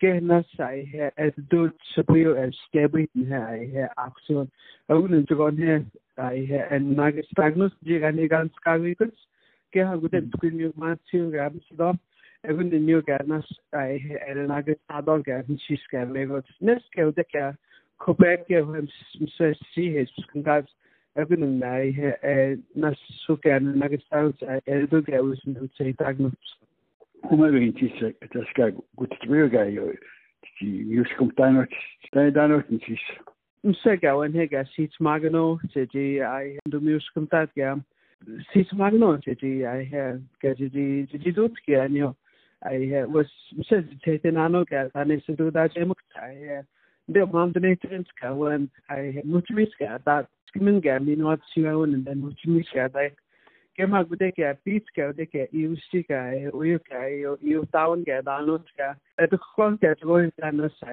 gælder sig her, at du så bliver at skabe den her, her aktion. Og uden at gå her, der her, at mange stagnus, de kan ikke anskaffe ikke, kan han gå den skulle jo meget til at gøre sig op. Jeg kunne den jo gerne, at her, eller nok et andet gerne, så skal jeg ikke. Næste skal det kan Quebec, jeg vil så sige, at skal gøre jeg kunne nej her, at når så gerne nok et andet, at du gør ud, som du siger, stagnus. Si magno se do muskom dat ga si magno se ga dot ge an jo was se te an ga an se do dat mo de man den ka an muska dat min ga min wat siwn en den much mi ga dai ke ma gude ke pit ke de ke iusti ka e u ka e u taun ga danos ka e to kon ke to ga na sai nas ke su ke gemhakudekea pichka udekea iushika uyuka iutaunkea danuska etukkokea tukoyuka nosa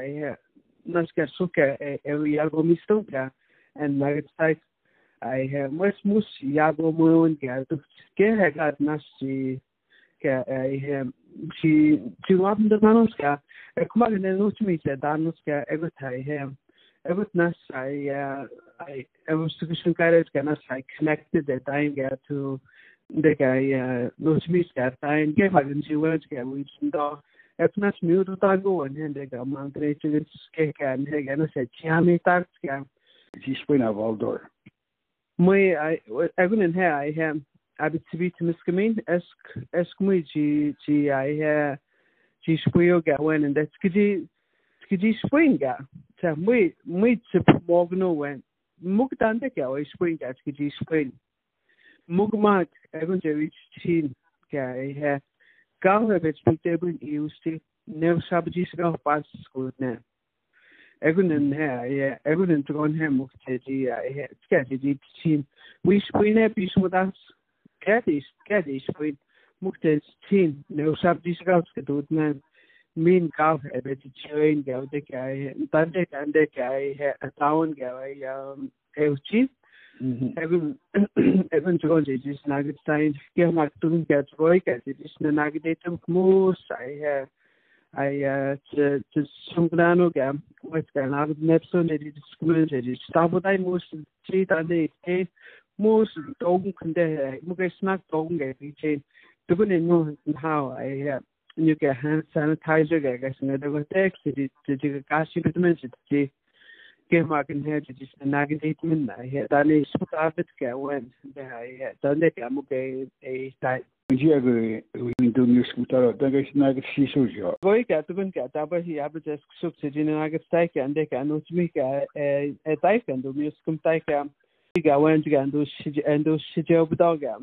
noska suka euyagomistunka en nagitsaik ai mas mus yago muunka tukkehekat nasi que eh, si si lo abandonamos que como que no se me dice danos danuska, ego está eh he Ever nas I uh, I I was sufficient guided gan I connected the time get to the guy no to me scat time ge ha gan si words ge we do Efnas miúdu dago an hen ga man gréigen ske an he gan se chiami tak ga. Tí spin a Valdor. Mui egun in he I he a tibi miskemin esk esk mui ji ji I he ji spuo ga wen en dat skidi skidi spring Це ми ми це помогнули. Мук дан де кяо спринг дас ки джи спринг. Мук мак евен де вич чин кя е хе. Кау хе бет спринг тебен юсти нев саб джи сга пас скудне. Egunen her, ja, egunen drøn her muk til de her, skal det dit tin. Vi springe bis mod os. Kan det, kan det springe muk til tin. Nu sab de skal du den. Kau e bet chain gau de tande tande kai he a town gau e um e uchi egun egun tugon je jis nagit stein ke mak tun ke troi ke jis na nagit etum mus ai he ai te te sumgrano ga wet ga nagit nepso ne di skul je jis stabo dai mus tri tande e mus dogun kunde mu ge snak dogun ge bi chen tugun en no how ai you ꯍꯦꯟꯅ ꯊꯥꯏꯖꯒꯦ ꯀꯩꯁꯨꯅꯦ ꯑꯗꯨꯒ ꯇꯦꯛꯁꯤꯗꯤ ꯆꯤꯆꯤꯒ ꯀꯥꯁꯤ ꯕꯤꯇꯃꯤꯟ ꯆꯤꯆꯤ के मार्किन है जिस नागिन एक में ना है ताने इसको ताबित क्या हुआ है है ताने क्या मुके ए टाइप जी अगर विंडो न्यूज़ को तारा तंग इस नाग सीसो जो वही क्या तुम क्या ताबा ही आप जस्ट सुब से जिन्हें आगे ताई क्या अंदर क्या नोच में क्या ए ताई क्या न्यूज़ कुम ताई क्या sub ti ni na ga tai ka ande ka no ti mi ka e e tai ka do mi skum tai ka ga wen ga ando shi ando shi jo bu da ga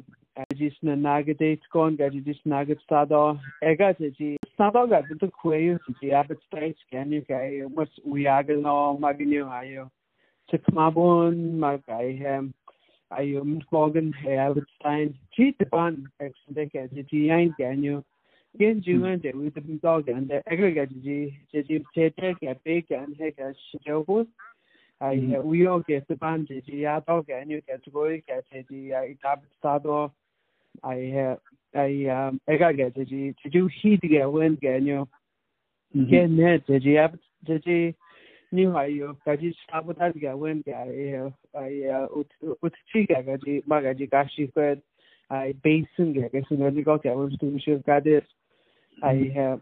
jis na nagadate gon ga jis nagad stado ega ji stado ga tu kweyu ji abet stage gan you ga mas we agal no maginu ayo chik mabon mag ai hem ayo morgan he abet stein ji de ban exende ga ji ein gan you gen ju en de with the dog and the ega ga ji ji che che ga pe gan he ga we all get the band ji ya dog and you get to go get ji ai tab stado I I um I got get you to do he to get win again you get net did you have did you knew how you got you stop with that get win guy I uh ut chica got you maga you got she said I basin get guess when you got that was to she got this I have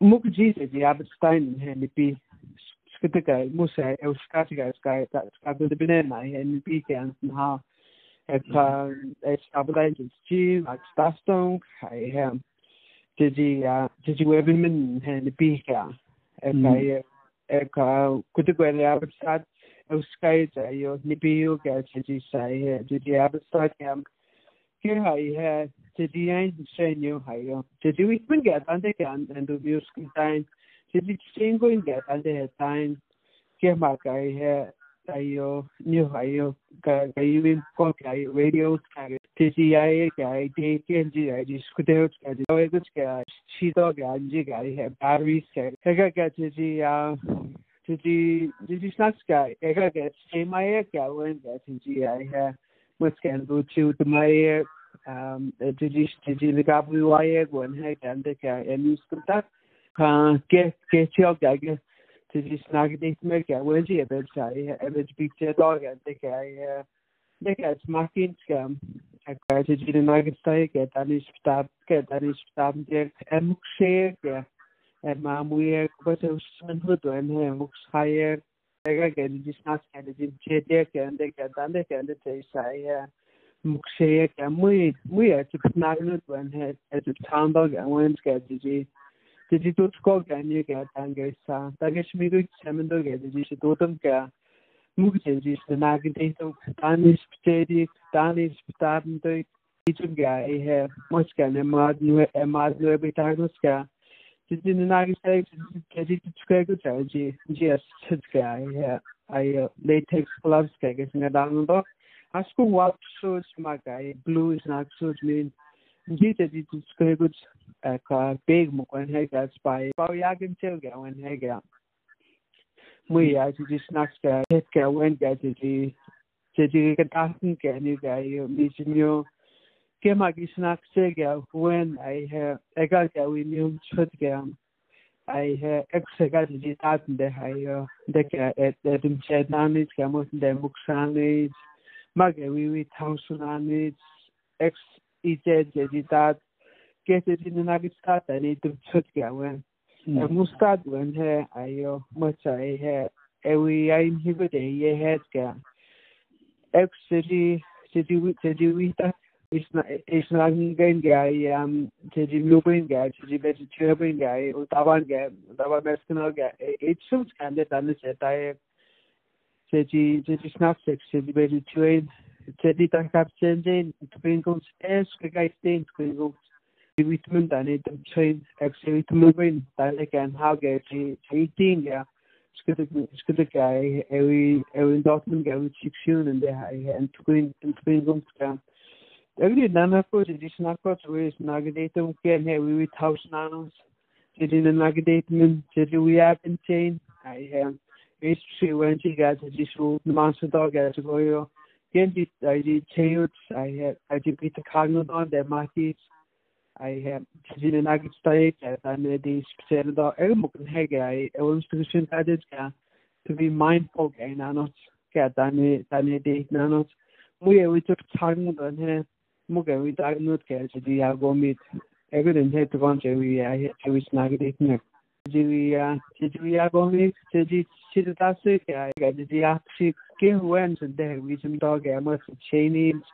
muk ji did you have stein and be skutaka musa eu skatiga sky that got the banana and be can ha stability ag stastung did webi min hen bika kudu gwele abstad eu sky yo nibiu ga didi sai didi abstad am ki ha he didi ein senyo ha yo didi we min get ande gan and do music time get ande he time ki ma ka he ayo new ayo ka kayo ko kay radios ka TCI ka ay diskuteo ka gus ka chito ka ka ay batteries ka ka tiji ah tiji tiji snacks ka kaya ka semi ka wen ka tiji ay ha mas kan to to my um tiji tiji ligabu ay wen ha kan de ka en diskuta გეჩიოგაგე თის ნაგდით მე გავეჯი ებებს აი ებებს ბიქცე დაგა დეკა აი დეკა მაკინსკა აგარჯი ძირი მაგისტაი კეტანის შტაბ კეტანის შტაბი ემუქშე ემამუე კბოთოს მენჰუდო ემე მუქშაიე ეგა გენდის ნასკენდი ჯედე კენდე კეტანდე კენდე წეისაი მუქშე კემუი მუი აწფნაგნუდ ვენ ჰე აწფთანდო გამუენს კეთიჯი 지지도축거아니게 당겨있어 다게시미도 재면도게 지시 도던가 무게지 나게 데이터 다니스 스테디 다니스 스타든데 이쪽이야 이해 멋있게 마드누에 마드누에 비타고스가 지지 나게 세 지지도축하고 자지 지스 스트가 이해 아이 레텍스 플러스가 게스나 다운도 아스코 왓 쇼즈 마가이 블루즈 나츠즈 민 ma e mean Gita di tsuke gu ka big mo kwen he ga spy. Pa ya gin tel ga wen he ga. Mu ya ji ji snacks ga het ga wen ga ji ji ji ji ga ta sin ga ni ga yo mi ji myo ke ma gi snacks se ga wen ai he e ga ga wi mi chut ga. Ai he ek se ga ji ta de ha yo iChejejithathu kese thina nakisithatha lethu kuthothigawen ngusitadwen he ayo majayi he ewiyayinhibede yehetka actually tediwita isinakingengay um tedilubengay tedibetithebengay utabangay utabameskinalgay itsumskande tanisetaye tedi tedi snapsex tedibetithweni jadi tangkap senjen twinkles es ke kai ten twinkles ritmen dan et train ex ritmen ben dan ek kan ha ge ti ting ja. Skulle skulle kai every every document gav section and they and twin twinkles kan Every nana ko jadi snakot we nagadetum ken he we with house nanos jadi nagadetum jadi we have in chain I am it's true when she got to this rule the monster dog as a go di I did change I had I did beat the cognitive on their I have did in nugget state and the said dog every book hey I was to sin added to be mindful guy nanos get dane dane de nanos we we took on here muga wi ta nu ke ji di ya go mit to snag go ji ji chi ta se ke ya ga जीविया जीवियागोनिक segaziziyakshike wenzele izinto-ke ama-chains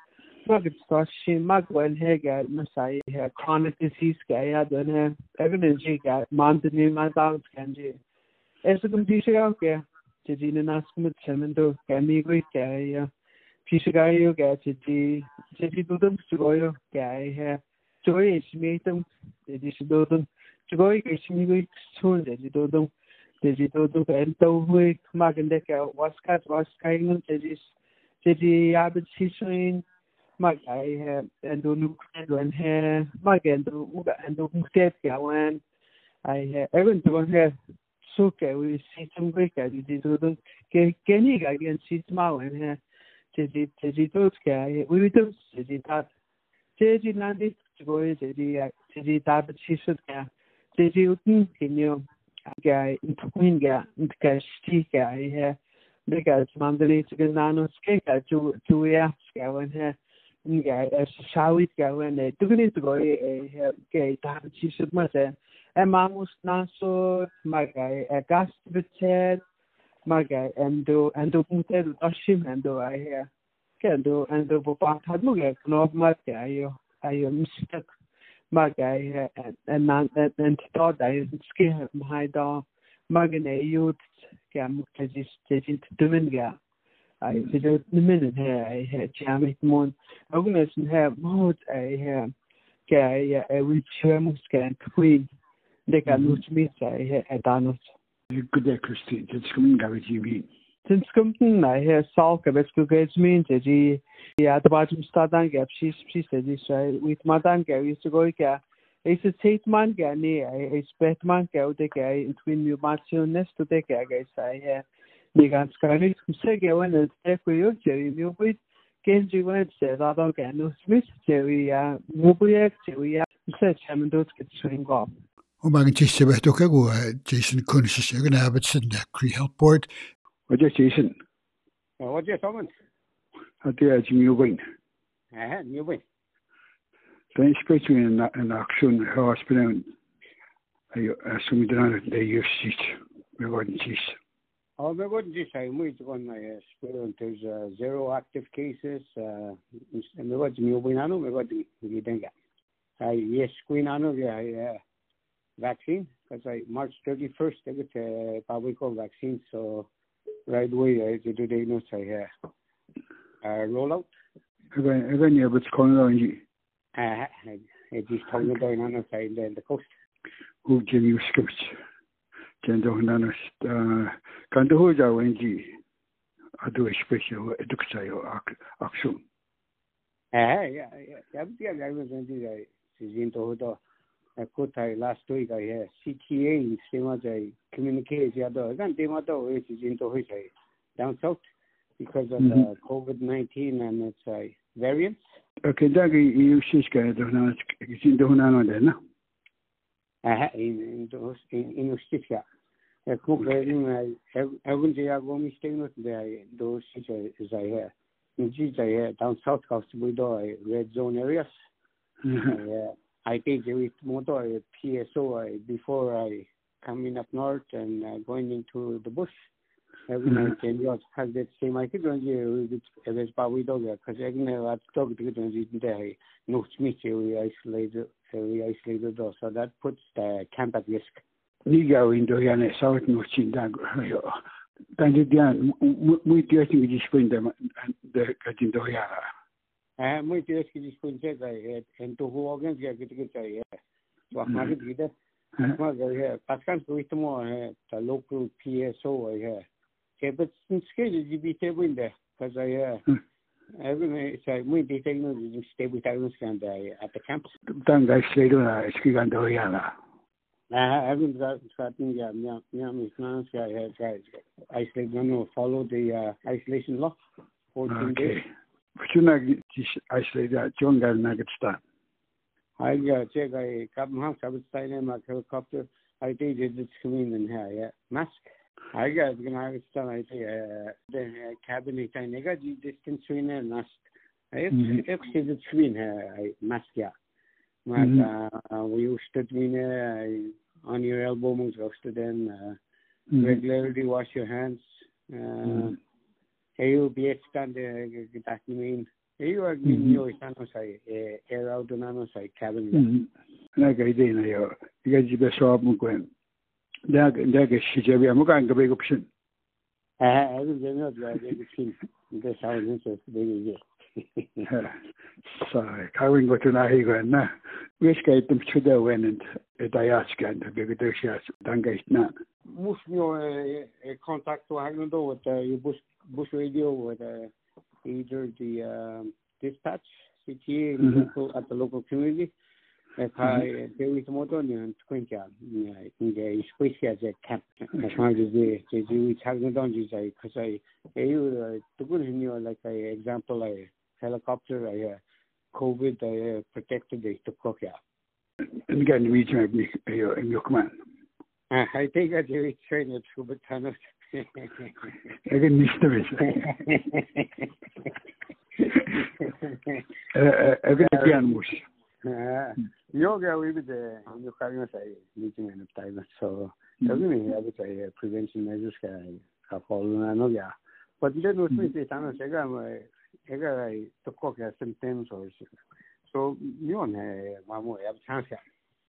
makutoshin makwenhe-ke masayi-he chronic disease-ke yadone ekunenje-ke mantini matawuthi-ke nje esikumphishikawu-ke jijini nasikumitshemento kemikuikeyo phishikayo-ke jiji jiji dudum sikoyo-ke ayihe joyeshimeitum jiji shidudum titi sududum joy ismi sun titi dudum titi dudum en to hui magande ka waskat waskaingun titi titi abit sisuin mag ai he en do nu kren he mag en do uga en do muktet ga wan ai he even to he so ke we situm gwe ka titi dudum ke keni ga gen sitma wan he 제지 제지도 게 우리도 제지 다 제지 난디 저거에 제지 제지 다 치스가 Tejiltinho guy, Twinga, Tkashtika, yeah. Because Mandalay to Ganano Skika, Tuyaska, and her. Nga shawit gawen e tugni tgo e ke ta chi shut ma se e mamus naso magai e gast bitet gør, endo endo pute do tashim endo ai ke endo endo bo pa thadmu ge knob ma ke ayo ayo mistak magai en en to dai ski mai da do tumen he ai he jamit mon ognes he mod ai he ke ai ai wi chemo scan queen de ka nut mi sai he edanos Good Christy, dit skum gawe TV. Tin skumten na he sal ka bet ku gets min te ji ya da ba tum sta dan gap shi shi se ji sai with madan ga is to go ka is a tate man ga ni ai spet man ka de in twin mu matio nest to de ka ga sai he ni gan skani se ga wen te ku yo je mi with Genji wen se da da ga no smith je ya mu bu ye je ya se chamen dot ke swing go O mag an tíiste bheith go go Jason Kunnis sé an habit sin de Cree Health Board. Wat je Jason? Wat je Thomas? Hat jy as my wyn. Eh, nie wyn. Dan spreek jy in in aksie hospitaal. Ayo asum dan de justice. We worden tis. Oh, we worden tis hy moet on my hospital there's uh, zero active cases uh we worden nie wyn ano, we worden nie denga. Hy yes, queen ano ja, ja. vaccine because I March 31st I get a public vaccine, so right away I did the diagnose I uh, uh, rollout. Even yeah, but calling on you. Uh, I just told me down on the side and the coast. Who give you scripts? Ken do nanas kan do ja wenji adu special educayo action. Eh ja ja ja ja ja was wenji ja sizin to do ko thai last week I had CTA sema jai communicate ya do gan tema to is in to hoi jai down south because of the COVID nineteen and its uh, variants. Okay, dagi you shish ka do na sin do na no de na. Ah in in in ustisha. Ko in egun je ya go mi stay no de do shish is I here. In ji jai down south coast we do red zone areas. Yeah. I think with motor PSO I, uh, before I coming up north and uh, going into the bush. Every night and you have that same I could run you it was about we dog because I can have dog to get on there no meet you we isolated uh, we isolated us so that puts the camp at risk. Ní gaín do an sao nó sin Dan. Dian mu tíing go dispoin din doheara. Mu tí ki dispoin en to hogan ge get get wa ma get ma ge paskan kuitmo ta local PSO he. Ke but sin skele di bi te winde because I every so mu di technology stable at the na gan got starting yeah yeah guys isolate no no follow the uh, isolation law 14 Okay. days Funa isolate John gar nugget sta. I got check I come house I was signing my helicopter I did it it's coming in here yeah mask I got gonna have stand I say the cabinet I nega distance between and mask I have it's between mask yeah Maar we used to mean on your elbow moves to then uh, Mhm. regularly wash your hands. Uh, Mhm. EU be stand that mean EU are mean Mhm. you stand say air out on say cabin. Na ga ide na yo. Iga jibe so mu gwen. Da da ga shi je bi mu kan ga be option. Uh, I was in the driving machine. This how it is very So kawin go na hi gwen na. Wes ga item chuda wen and e da scan da be ga shi dan ga na. Moest you uh, contact to hang uh, your bush radio with uh, either the um, dispatch CTA Mhm. local, at the local community. If I there is more than you think yeah in the space as a camp. As long as the the we hang on is I because I you the good in you like a example a helicopter I uh, COVID I uh, protected the to cook yeah. En ga ni mi me yo en yo man. Uh, I think I do train it to but kind Ege nişte beşe. Ege de piyanmış. Yok ya bir de yukarıya sayı. Niçin benim tayyip so. Tabii mi ya bu sayı prevention measures ka ka koluna no ya. But then what me say tano sega ma ega rai tukko ka symptoms or so yon hai mamu ya chance ya.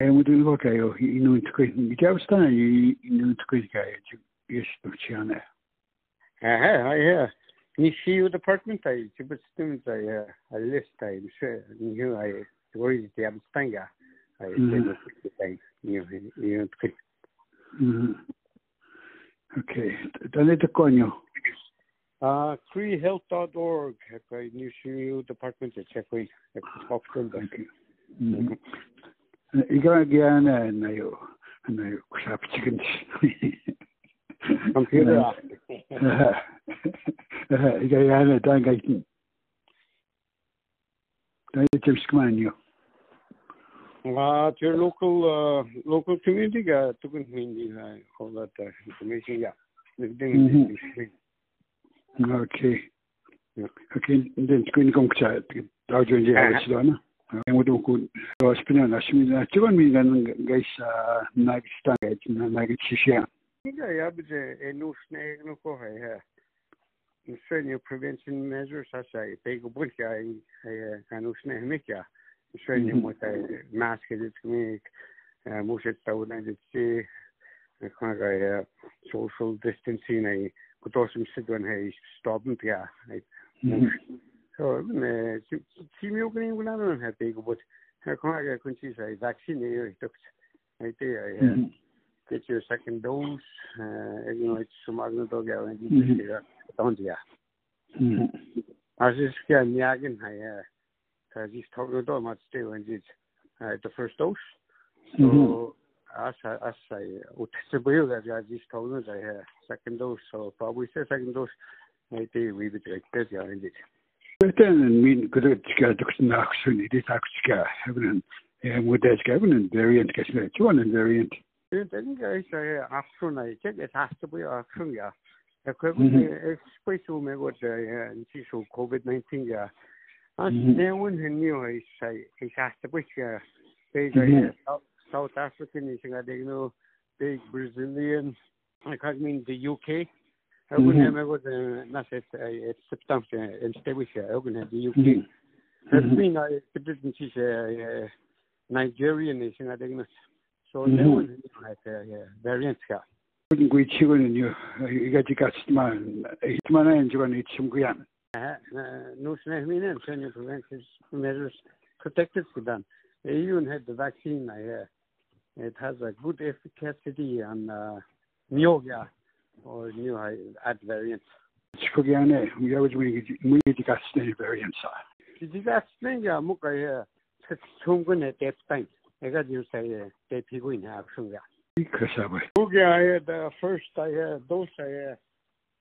Eh mudu ko kayo inu tukko. Ikya ustan inu tukko kayo. Yo. Yes, to chiana. I yeah ni CU department I to but students I uh, a list I sure you I worry the abstanga I Mhm. say you you Mhm. Okay. Dan te konyo. Uh, creehealth.org, okay, New CU department Checkpoint, at Hospital. Okay. Mhm. I ga ga na na yo. Na yo kusap chicken. Computer. I ga ga na dan ga tin. Dan te skmanyo. Uh, to your local, uh, local community, community, uh, all that uh, information, yeah. Mhm. Okay. Okay, den skulle ni komma till dag ju det här så då. Jag måste gå och spela na smi na tjugon mi gan gaisa na sta na na gitsia. Yeah, yeah, Tikai apzēnu sniegnu kohēja. Svenju prevention measures asai, peiku bulkia kanu snehmikia. Svenju muta maskedit kmik, muset taunadit si, kmaga social distancing ai, kutosim sidwan hei stopn pia. So, timiu kini gulanon hei peiku but, kmaga kunci sai vaccine yoi tukt. Ai te ai. Get your second dose uh you know it's sumagno to ga when you get don't ya as is ga niagen ha ya cuz he's talking to much stay when it's uh, the first dose so as as I utsebuyo ga ga he's talking to ya second dose so probably say second dose te we would like this ya indeed Beten min kudu tika duk na kusuni dit akuska hebben en moet dat hebben variant kasme. Tjugon variant. Den guys är afton I check it has to be afton ja. Jag kan Mhm. special med vad en så covid-19 ja. As Mhm. det one who knew I say it has to be. They Mhm. South African is nga they know big Brazilian, I mean the UK. Ögun mm -hmm. med god naset ett substans en stewisha ögun the UK. Has been I didn't see Nigerian is in adegnas. So no one like variants ka. Gwi chigun you you got to got man it man en jugan it sum guyan. No sneh minen senior preventive measures protected Sudan. Even had the vaccine I hear. It has a good efficacy on uh, Neogia or new ad variants. We always we need got snake variants. Did you got snake ya muka ya 충분 히 대파인 내가 지금 say 대피고 있는 악성가. Kasabe. Okay, I had the first I had those I had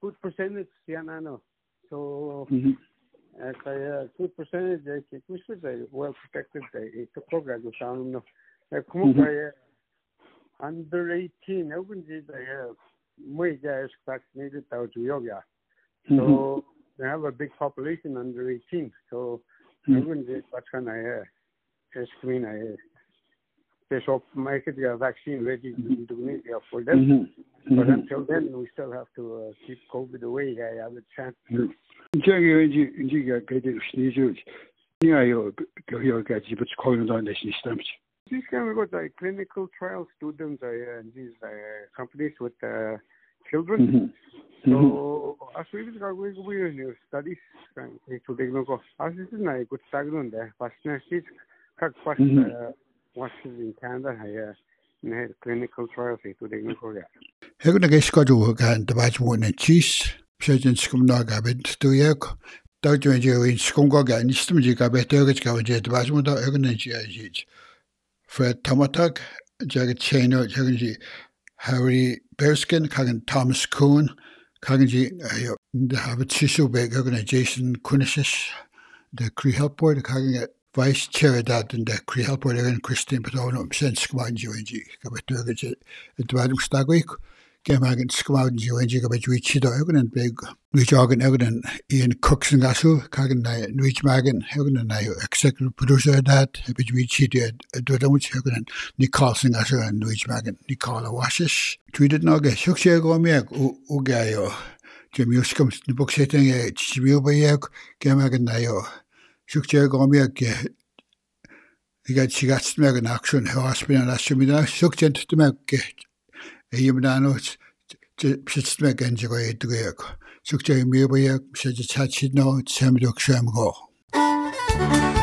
good percentage Sianano. So mm-hmm. as I had good percentage I think we should say well protected it's a program to sound no. Como que under 18 open I have muy guys vaccinated out to yoga. So they have a big population under 18. So I wouldn't get what kind of screen I they so make of market vaccine ready in Indonesia for them. Mm-hmm. But mm-hmm. until then, we still have to uh, keep COVID away. I, I would say. 这个你你个给的你就你还有有有个基本考虑到那些 This kind we got like clinical trial students uh, and these uh, companies with uh, children. Mm-hmm. So as we we going studies uh, to take no go. As is na ikut stagnan deh. Pasnya sih kak pas. Mm-hmm. Uh, what is in Canada here. Uh, ne clinical trials to take no yeah. Hegna geskaду kan the batch one and cheese. Pshajin skum na gabit to yak. Dr. Joe in Skunga and Stumjiga better get go jet Basmuda Egnaji. Fred Tomatak, Jagged Chano, Jaggi Harry Bearskin, Kagan Thomas Kuhn, Kaganji, uh, the Habit Big Organization Kunishes, the Cree Health Board, Vice Chair that and the Cree Health Board, Christine Padono, Senskwan Joinji, Kabaturga, Edward Stagwick. Gemagen skwauden ji wen jiga bet wich da eugen big wich organ eugen in cooks and gasu kagen na wich magen eugen na executive producer that bet wich di do da wich eugen ni Carlson gasu and wich magen ni Carla washes tweeted no ge shuk she go me u ga yo jem yuskum ni book setting e chibio ba yak gemagen na yo shuk she go me ge iga chigatst magen action hospital asumida shuk jent tumek shukche gomiya ke iga chiga tsitmega nakshun hewa spina rashimida shukche tsitmega ke yimdano pshitsitmega genjigo edgoyego shukche miyoboya pshaji chachidno tsemdok shemgo Thank you.